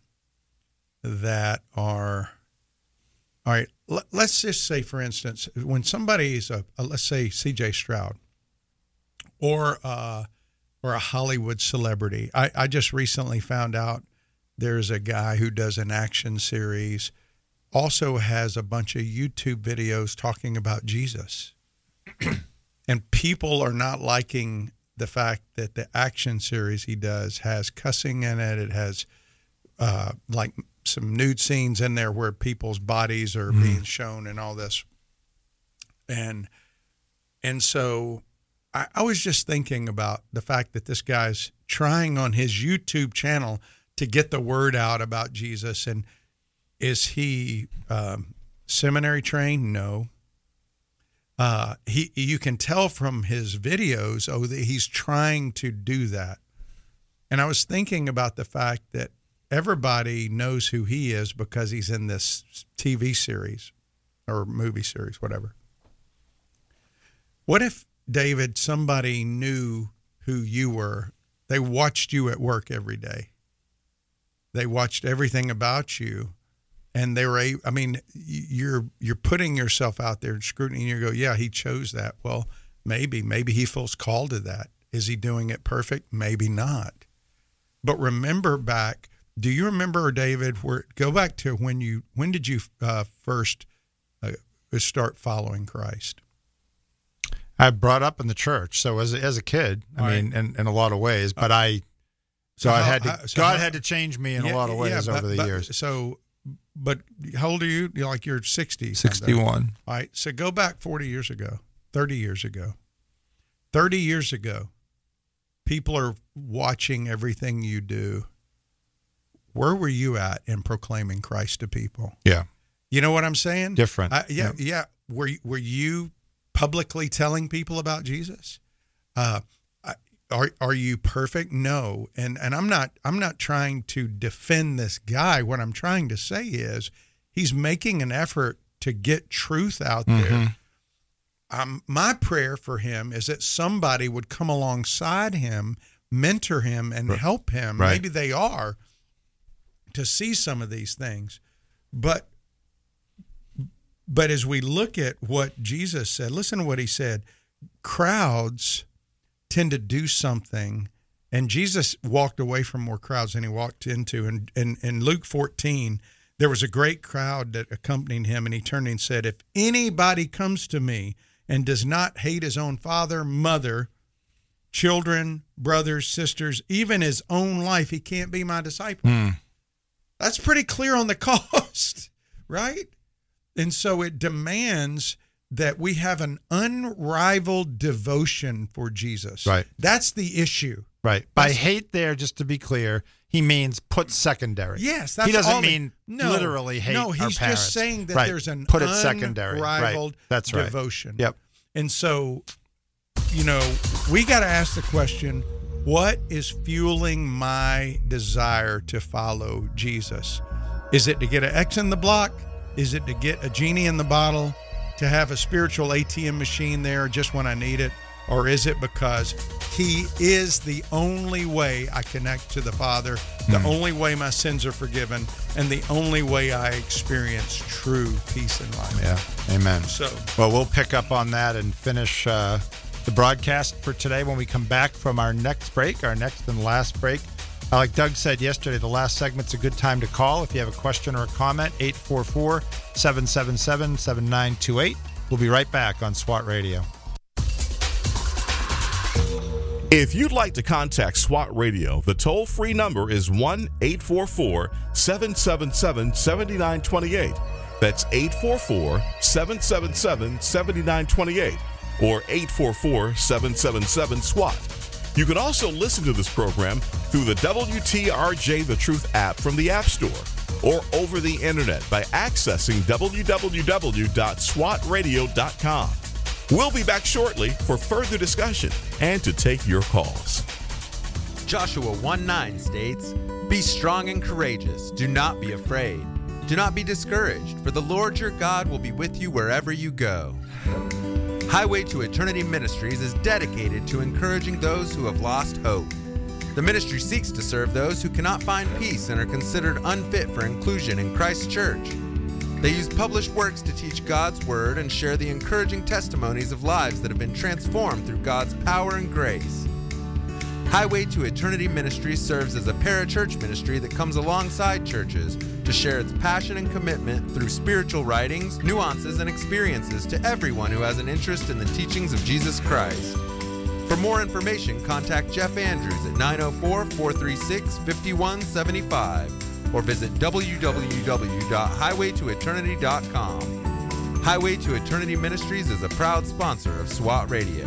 that are all right. Let, let's just say, for instance, when somebody's a, a let's say C.J. Stroud or uh, or a Hollywood celebrity. I, I just recently found out there's a guy who does an action series, also has a bunch of YouTube videos talking about Jesus and people are not liking the fact that the action series he does has cussing in it. It has uh, like some nude scenes in there where people's bodies are
Mhm.
being shown and all this. And and so I, I was just thinking about the fact that this guy's trying on his YouTube channel to get the word out about Jesus. And is he um, seminary trained? No uh, he you can tell from his videos oh that he's trying to do that and i was thinking about the fact that everybody knows who he is because he's in this tv series or movie series whatever. What if david somebody knew who you were? They watched you at work every day. They watched everything about you and they were a i mean you're you're putting yourself out there in scrutiny and you go yeah he chose that. Well maybe maybe he feels called to that. Is he doing it perfect? Maybe not. But remember back do you remember david where go back to when you when did you uh, first uh, start following christ
I brought up in the church, so as a, as a kid, I
All right.
mean, in, in a lot of ways, but I,
So
God
how-
had to,
so
God
how-
had to change me in
Yeah,
a lot of ways
yeah,
over the
but-
years.
So, but how old are you? You're like you're 60.
61.
All right. So go back 40 years ago, 30 years ago. 30 years ago, people are watching everything you do. Where were you at in proclaiming Christ to people?
Yeah,
You know what I'm saying?
Different.
I, yeah,
Yep.
yeah. Were you- were you publicly telling people about Jesus? Uh, are are you perfect? No. And and I'm not I'm not trying to defend this guy. What I'm trying to say is he's making an effort to get truth out there.
Mhm.
Um, my prayer for him is that somebody would come alongside him, mentor him, and help him.
Right.
Maybe they are to see some of these things, but but as we look at what Jesus said, listen to what he said. Crowds tend to do something, and Jesus walked away from more crowds than he walked into. And in, in Luke 14, there was a great crowd that accompanied him, and he turned and said, If anybody comes to me and does not hate his own father, mother, children, brothers, sisters, even his own life, he can't be my disciple.
Mm.
That's pretty clear on the cost, right? And so it demands that we have an unrivaled devotion for Jesus.
Right.
That's the issue.
Right. By hate there, just to be clear, he means put secondary.
Yes, that's
he doesn't
all he-
mean
no,
literally hate.
No, he's just saying that
Right.
there's an
put it secondary.
unrivaled
right. That's right.
devotion.
Yep.
And so, you know, we got to ask the question what is fueling my desire to follow Jesus? Is it to get an X in the block? Is it to get a genie in the bottle? To have a spiritual ATM machine there just when I need it? Or is it because He is the only way I connect to the Father, the
Hmm.
only way my sins are forgiven, and the only way I experience true peace in life?
Yeah. Amen.
So-
well, we'll pick up on that and finish uh, the broadcast for today when we come back from our next break, our next and last break. Uh, like Doug said yesterday, the last segment's a good time to call. If you have a question or a comment, 844 777 7928. We'll be right back on SWAT Radio.
If you'd like to contact SWAT Radio, the toll free number is 1 844 777 7928. That's 844 777 7928 or 844 777 SWAT. You can also listen to this program through the WTRJ The Truth app from the App Store or over the internet by accessing www.swatradio.com. We'll be back shortly for further discussion and to take your calls.
Joshua 1 9 states, Be strong and courageous. Do not be afraid. Do not be discouraged, for the Lord your God will be with you wherever you go. Highway to Eternity Ministries is dedicated to encouraging those who have lost hope. The ministry seeks to serve those who cannot find peace and are considered unfit for inclusion in Christ's church. They use published works to teach God's Word and share the encouraging testimonies of lives that have been transformed through God's power and grace. Highway to Eternity Ministry serves as a parachurch ministry that comes alongside churches to share its passion and commitment through spiritual writings, nuances, and experiences to everyone who has an interest in the teachings of Jesus Christ. For more information, contact Jeff Andrews at 904 436 5175 or visit www.highwaytoeternity.com. Highway to Eternity Ministries is a proud sponsor of SWAT Radio.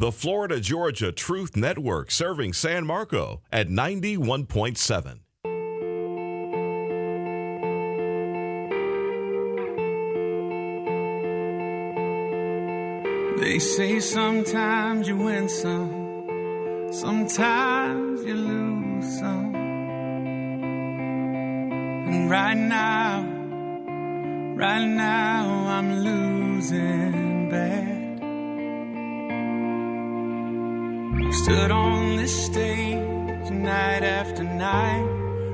The Florida Georgia Truth Network serving San Marco at 91.7.
They say sometimes you win some, sometimes you lose some. And right now, right now, I'm losing bad. Stood on this stage night after night,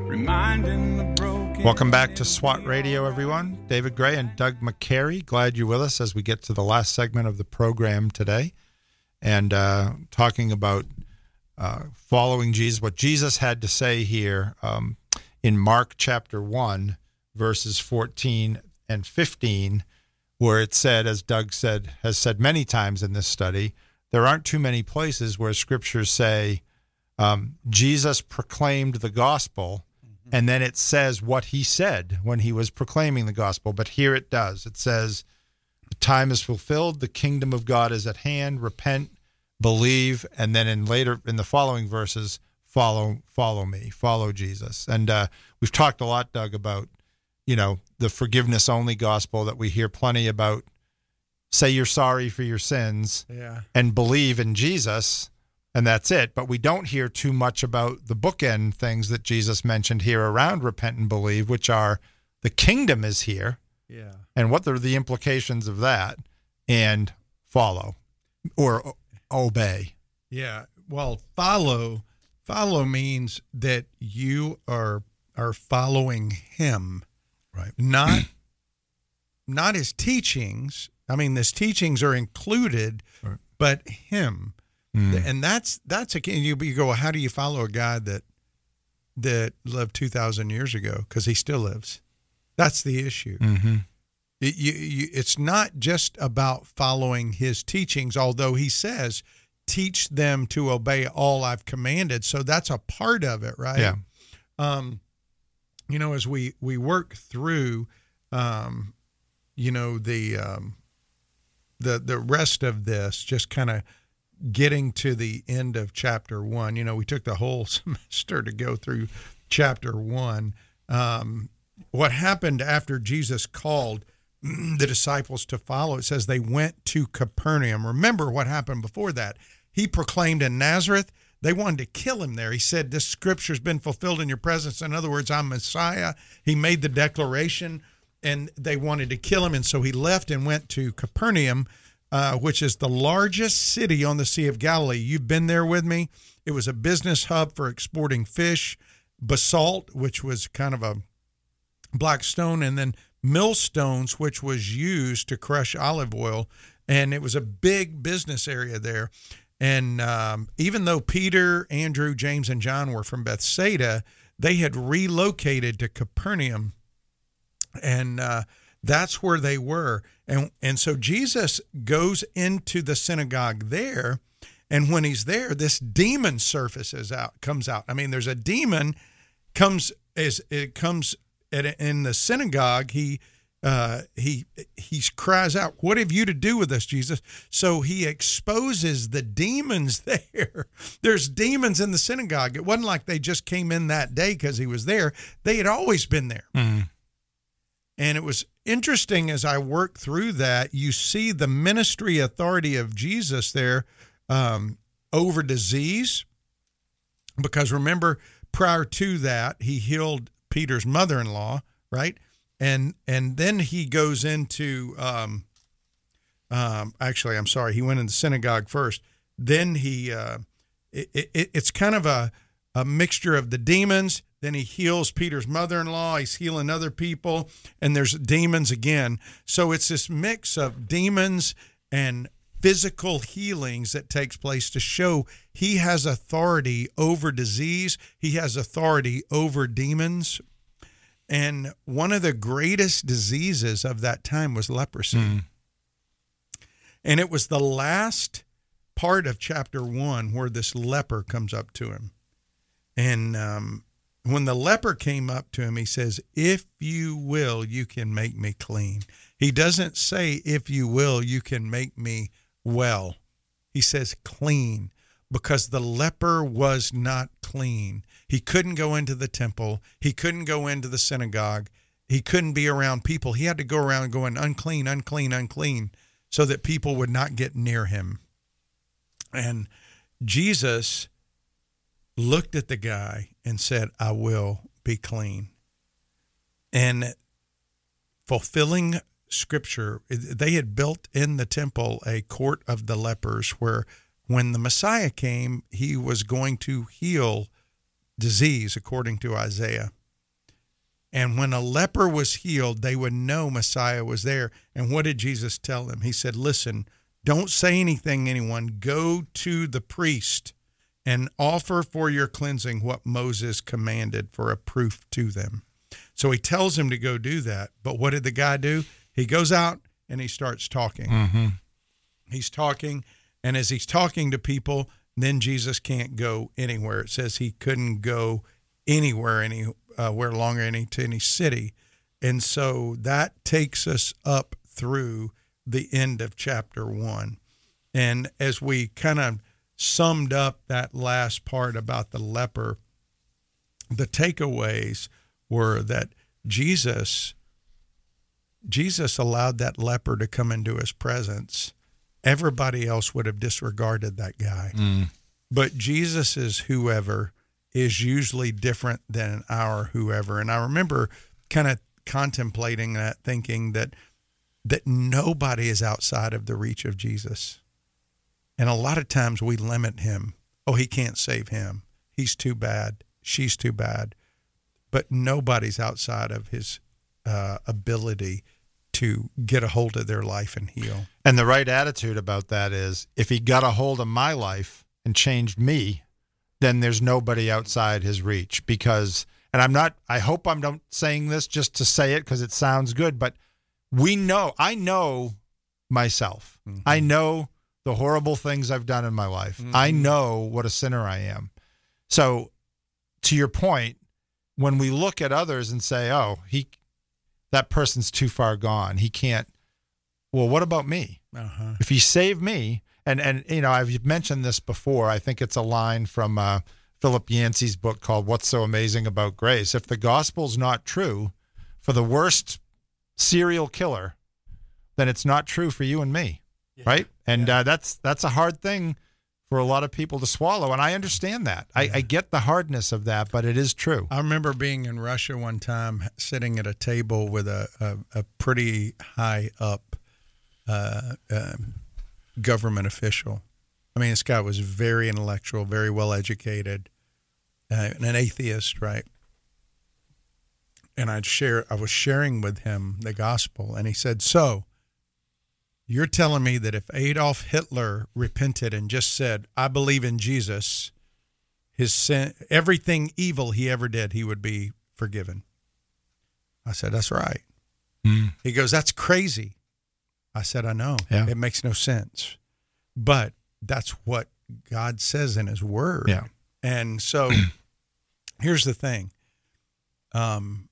reminding the broken.
Welcome back to SWAT Radio, everyone. David Grey and Doug McCary. Glad you're with us as we get to the last segment of the program today and uh, talking about uh, following Jesus, what Jesus had to say here um, in Mark chapter 1, verses 14 and 15, where it said, as Doug said, has said many times in this study, there aren't too many places where scriptures say um, Jesus proclaimed the gospel and then it says what he said when he was proclaiming the gospel. But here it does. It says, "The time is fulfilled. The kingdom of God is at hand. Repent, believe." And then in later in the following verses, follow, follow me, follow Jesus. And uh, we've talked a lot, Doug, about you know the forgiveness only gospel that we hear plenty about. Say you're sorry for your sins,
Yeah.
and believe in Jesus, and that's it. But we don't hear too much about the bookend things that Jesus mentioned here around repent and believe, which are the kingdom is here.
Yeah.
And what are the implications of that? And follow or obey.
Yeah. Well, follow follow means that you are are following him.
Right.
Not not his teachings. I mean, his teachings are included,
Right.
but him. And that's that's again you, you go, well, how do you follow a guy that that lived 2000 years ago because he still lives? That's the issue.
Mm-hmm.
It, you, you, it's not just about following his teachings, although he says, teach them to obey all I've commanded. So that's a part of it, right?
Yeah.
Um, you know, as we, we work through, um, you know, the, um, the, the rest of this, just kind of getting to the end of chapter one, you know, we took the whole semester to go through chapter one. Um, what happened after Jesus called the disciples to follow? It says they went to Capernaum. Remember what happened before that. He proclaimed in Nazareth, they wanted to kill him there. He said, This scripture's been fulfilled in your presence. In other words, I'm Messiah. He made the declaration and they wanted to kill him. And so he left and went to Capernaum, uh, which is the largest city on the Sea of Galilee. You've been there with me. It was a business hub for exporting fish, basalt, which was kind of a black stone, and then millstones, which was used to crush olive oil. And it was a big business area there. And um, even though Peter, Andrew, James, and John were from Bethsaida, they had relocated to Capernaum. And uh, that's where they were. And, and so Jesus goes into the synagogue there. And when he's there, this demon surfaces out, comes out. I mean, there's a demon comes as it comes at, in the synagogue. He uh, he he cries out, "What have you to do with us, Jesus?" So he exposes the demons there. There's demons in the synagogue. It wasn't like they just came in that day because he was there. They had always been there. And it was interesting as I worked through that, you see the ministry authority of Jesus there um, over disease. Because remember, prior to that, he healed Peter's mother in law, right? And and then he goes into um, um, actually, I'm sorry, he went in the synagogue first. Then he uh, it, it, it's kind of a a mixture of the demons. Then he heals Peter's mother in law. He's healing other people, and there's demons again. So it's this mix of demons and physical healings that takes place to show he has authority over disease, he has authority over demons. And one of the greatest diseases of that time was leprosy. And it was the last part of chapter one where this leper comes up to him. And um, when the leper came up to him, he says, If you will, you can make me clean. He doesn't say, If you will, you can make me well. He says, Clean, because the leper was not clean. He couldn't go into the temple, he couldn't go into the synagogue, he couldn't be around people. He had to go around going, Unclean, unclean, unclean, so that people would not get near him. And Jesus looked at the guy and said, I will be clean. And fulfilling scripture, they had built in the temple a court of the lepers where when the Messiah came, he was going to heal disease, according to Isaiah. And when a leper was healed, they would know Messiah was there. And what did Jesus tell them? He said, Listen, don't say anything, anyone. Go to the priest and offer for your cleansing what Moses commanded for a proof to them. So he tells him to go do that. But what did the guy do? He goes out and he starts talking.
Mm-hmm.
He's talking. And as he's talking to people, then Jesus can't go anywhere. It says he couldn't go anywhere, anywhere longer, any to any city. And so that takes us up through the end of chapter one. And as we kind of summed up that last part about the leper, the takeaways were that Jesus Jesus allowed that leper to come into his presence. Everybody else would have disregarded that guy.
Mm.
but Jesus's whoever is usually different than our whoever. And I remember kind of contemplating that, thinking that that nobody is outside of the reach of Jesus. And a lot of times we limit him. Oh, he can't save him. He's too bad. She's too bad. But nobody's outside of his uh, ability to get a hold of their life and heal.
And the right attitude about that is if he got a hold of my life and changed me, then there's nobody outside his reach because and I'm not I hope I'm not saying this just to say it because it sounds good, but we know I know myself. Mm-hmm. I know the horrible things I've done in my life. Mm-hmm. I know what a sinner I am. So to your point, when we look at others and say, "Oh, he that person's too far gone. He can't. Well, what about me?
Uh-huh.
If he saved me, and and you know, I've mentioned this before. I think it's a line from uh, Philip Yancey's book called "What's So Amazing About Grace." If the gospel's not true for the worst serial killer, then it's not true for you and me, yeah. right? And yeah. uh, that's that's a hard thing for a lot of people to swallow. And I understand that. I, I, get the hardness of that, but it is true.
I remember being in Russia one time, sitting at a table with a, a, a pretty high up uh, uh, government official. I mean, this guy was very intellectual, very well educated, uh, and an atheist, right? And I'd share, I was sharing with him the gospel, and he said, "So, you're telling me that if Adolf Hitler repented and just said, "I believe in Jesus," his sin, everything evil he ever did, he would be forgiven. I said, "That's right." Mm. He goes, "That's crazy." I said, "I know. Yeah. It makes no sense." But that's what God says in his word.
Yeah.
And so here's the thing. Um,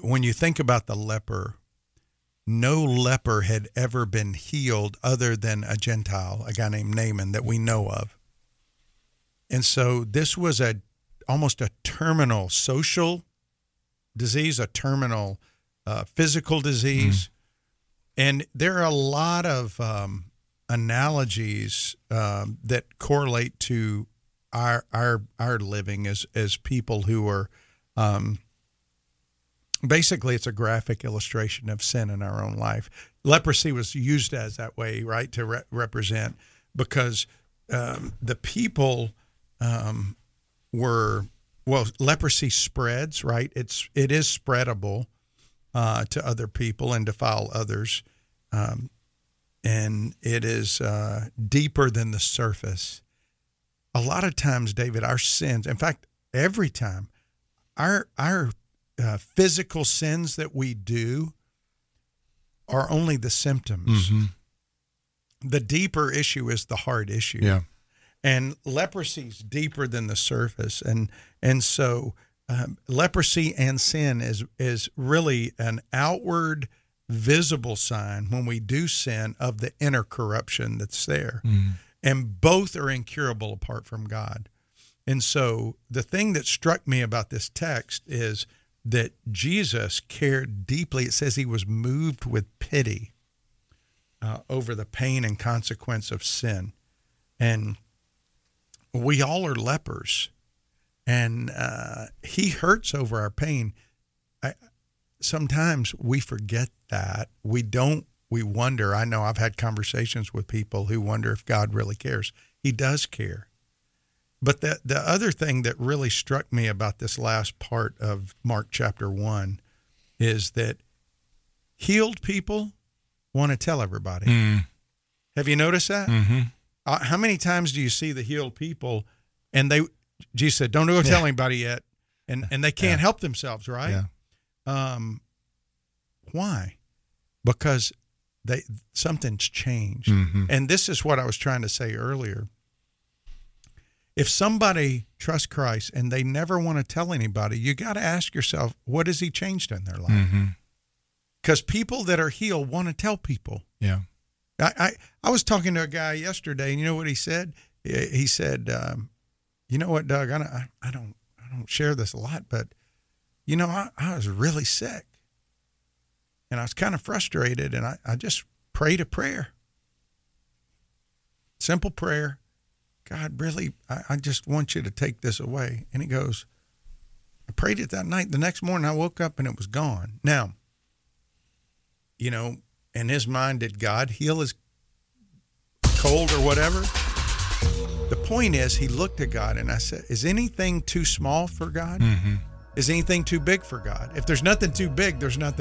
when you think about the leper no leper had ever been healed other than a Gentile, a guy named Naaman that we know of. And so this was a almost a terminal social disease, a terminal uh, physical disease. Mm. And there are a lot of um, analogies um, that correlate to our our our living as as people who are um, basically it's a graphic illustration of sin in our own life. Leprosy was used as that way, right, to re- represent because um, the people um, were well, leprosy spreads, right? It's it is spreadable uh, to other people and defile others, um, and it is uh, deeper than the surface. A lot of times, David, our sins. In fact, every time, our our uh, physical sins that we do are only the symptoms. Mm-hmm. The deeper issue is the heart issue.
Yeah.
And leprosy is deeper than the surface. And and so um, leprosy and sin is is really an outward visible sign when we do sin of the inner corruption that's there. Mm. And both are incurable apart from God. And so the thing that struck me about this text is that Jesus cared deeply. It says he was moved with pity uh, over the pain and consequence of sin. And we all are lepers, and uh, he hurts over our pain. I, sometimes we forget that. We don't, we wonder. I know I've had conversations with people who wonder if God really cares. He does care. But the the other thing that really struck me about this last part of Mark chapter one is that healed people want to tell everybody. Mm. Have you noticed that?
Mm-hmm.
Uh, how many times do you see the healed people, and they, Jesus said, "Don't go yeah. tell anybody yet," and and they can't yeah. help themselves, right?
Yeah.
Um, why? Because they something's changed, mm-hmm. and this is what I was trying to say earlier if somebody trusts Christ and they never want to tell anybody, you got to ask yourself, what has He changed in their life? Because mm-hmm. people that are healed want to tell people.
Yeah.
I, I, I was talking to a guy yesterday, and you know what he said? He said, um, "You know what, Doug? I don't, I don't, I don't share this a lot, but you know, I, I was really sick, and I was kind of frustrated, and I, I just prayed a prayer, simple prayer, God, really, I, I just want you to take this away. And he goes, I prayed it that night. The next morning, I woke up and it was gone. Now, you know, in his mind, did God heal his cold or whatever? The point is, he looked at God and I said, Is anything too small for God?
Mm-hmm.
Is anything too big for God? If there's nothing too big, there's nothing